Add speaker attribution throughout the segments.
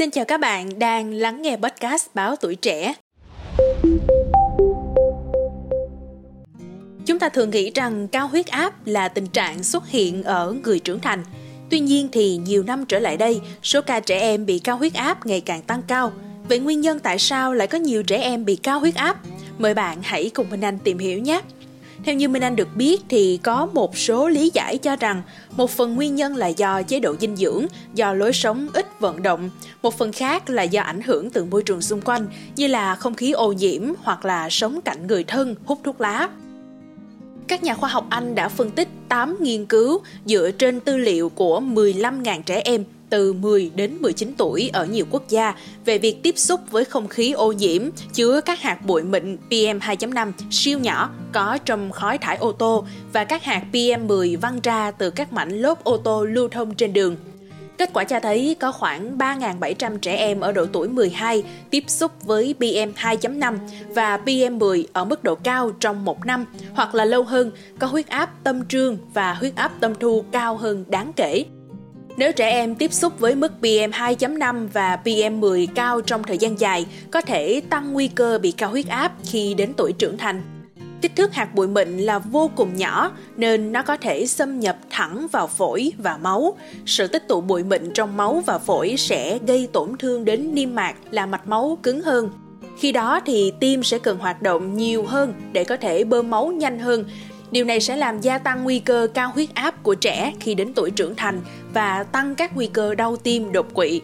Speaker 1: Xin chào các bạn đang lắng nghe podcast Báo Tuổi Trẻ. Chúng ta thường nghĩ rằng cao huyết áp là tình trạng xuất hiện ở người trưởng thành. Tuy nhiên thì nhiều năm trở lại đây, số ca trẻ em bị cao huyết áp ngày càng tăng cao. Vậy nguyên nhân tại sao lại có nhiều trẻ em bị cao huyết áp? Mời bạn hãy cùng Minh Anh tìm hiểu nhé. Theo như Minh Anh được biết thì có một số lý giải cho rằng một phần nguyên nhân là do chế độ dinh dưỡng, do lối sống ít vận động, một phần khác là do ảnh hưởng từ môi trường xung quanh như là không khí ô nhiễm hoặc là sống cạnh người thân hút thuốc lá. Các nhà khoa học Anh đã phân tích 8 nghiên cứu dựa trên tư liệu của 15.000 trẻ em từ 10 đến 19 tuổi ở nhiều quốc gia về việc tiếp xúc với không khí ô nhiễm chứa các hạt bụi mịn PM2.5 siêu nhỏ có trong khói thải ô tô và các hạt PM10 văng ra từ các mảnh lốp ô tô lưu thông trên đường. Kết quả cho thấy có khoảng 3.700 trẻ em ở độ tuổi 12 tiếp xúc với PM2.5 và PM10 ở mức độ cao trong một năm hoặc là lâu hơn, có huyết áp tâm trương và huyết áp tâm thu cao hơn đáng kể. Nếu trẻ em tiếp xúc với mức PM2.5 và PM10 cao trong thời gian dài, có thể tăng nguy cơ bị cao huyết áp khi đến tuổi trưởng thành. Kích thước hạt bụi mịn là vô cùng nhỏ nên nó có thể xâm nhập thẳng vào phổi và máu. Sự tích tụ bụi mịn trong máu và phổi sẽ gây tổn thương đến niêm mạc là mạch máu cứng hơn. Khi đó thì tim sẽ cần hoạt động nhiều hơn để có thể bơm máu nhanh hơn Điều này sẽ làm gia tăng nguy cơ cao huyết áp của trẻ khi đến tuổi trưởng thành và tăng các nguy cơ đau tim đột quỵ.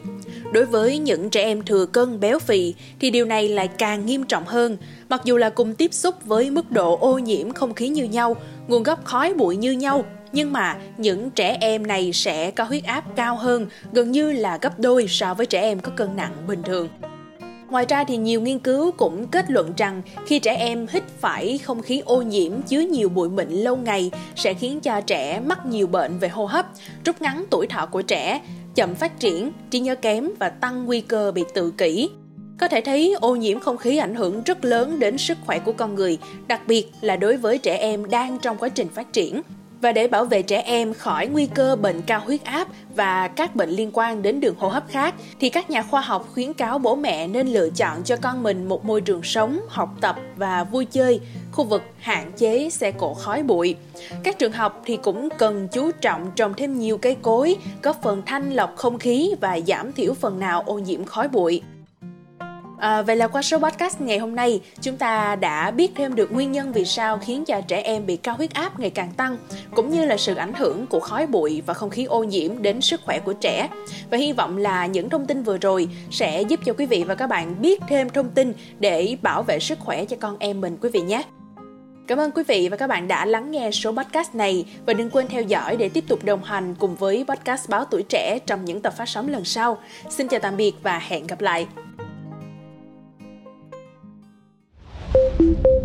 Speaker 1: Đối với những trẻ em thừa cân béo phì thì điều này lại càng nghiêm trọng hơn. Mặc dù là cùng tiếp xúc với mức độ ô nhiễm không khí như nhau, nguồn gốc khói bụi như nhau, nhưng mà những trẻ em này sẽ có huyết áp cao hơn, gần như là gấp đôi so với trẻ em có cân nặng bình thường. Ngoài ra thì nhiều nghiên cứu cũng kết luận rằng khi trẻ em hít phải không khí ô nhiễm chứa nhiều bụi mịn lâu ngày sẽ khiến cho trẻ mắc nhiều bệnh về hô hấp, rút ngắn tuổi thọ của trẻ, chậm phát triển, trí nhớ kém và tăng nguy cơ bị tự kỷ. Có thể thấy ô nhiễm không khí ảnh hưởng rất lớn đến sức khỏe của con người, đặc biệt là đối với trẻ em đang trong quá trình phát triển. Và để bảo vệ trẻ em khỏi nguy cơ bệnh cao huyết áp và các bệnh liên quan đến đường hô hấp khác thì các nhà khoa học khuyến cáo bố mẹ nên lựa chọn cho con mình một môi trường sống, học tập và vui chơi, khu vực hạn chế xe cộ khói bụi. Các trường học thì cũng cần chú trọng trồng thêm nhiều cây cối, góp phần thanh lọc không khí và giảm thiểu phần nào ô nhiễm khói bụi. À, vậy là qua số podcast ngày hôm nay, chúng ta đã biết thêm được nguyên nhân vì sao khiến cho trẻ em bị cao huyết áp ngày càng tăng, cũng như là sự ảnh hưởng của khói bụi và không khí ô nhiễm đến sức khỏe của trẻ. Và hy vọng là những thông tin vừa rồi sẽ giúp cho quý vị và các bạn biết thêm thông tin để bảo vệ sức khỏe cho con em mình quý vị nhé. Cảm ơn quý vị và các bạn đã lắng nghe số podcast này và đừng quên theo dõi để tiếp tục đồng hành cùng với podcast Báo Tuổi Trẻ trong những tập phát sóng lần sau. Xin chào tạm biệt và hẹn gặp lại. Thank you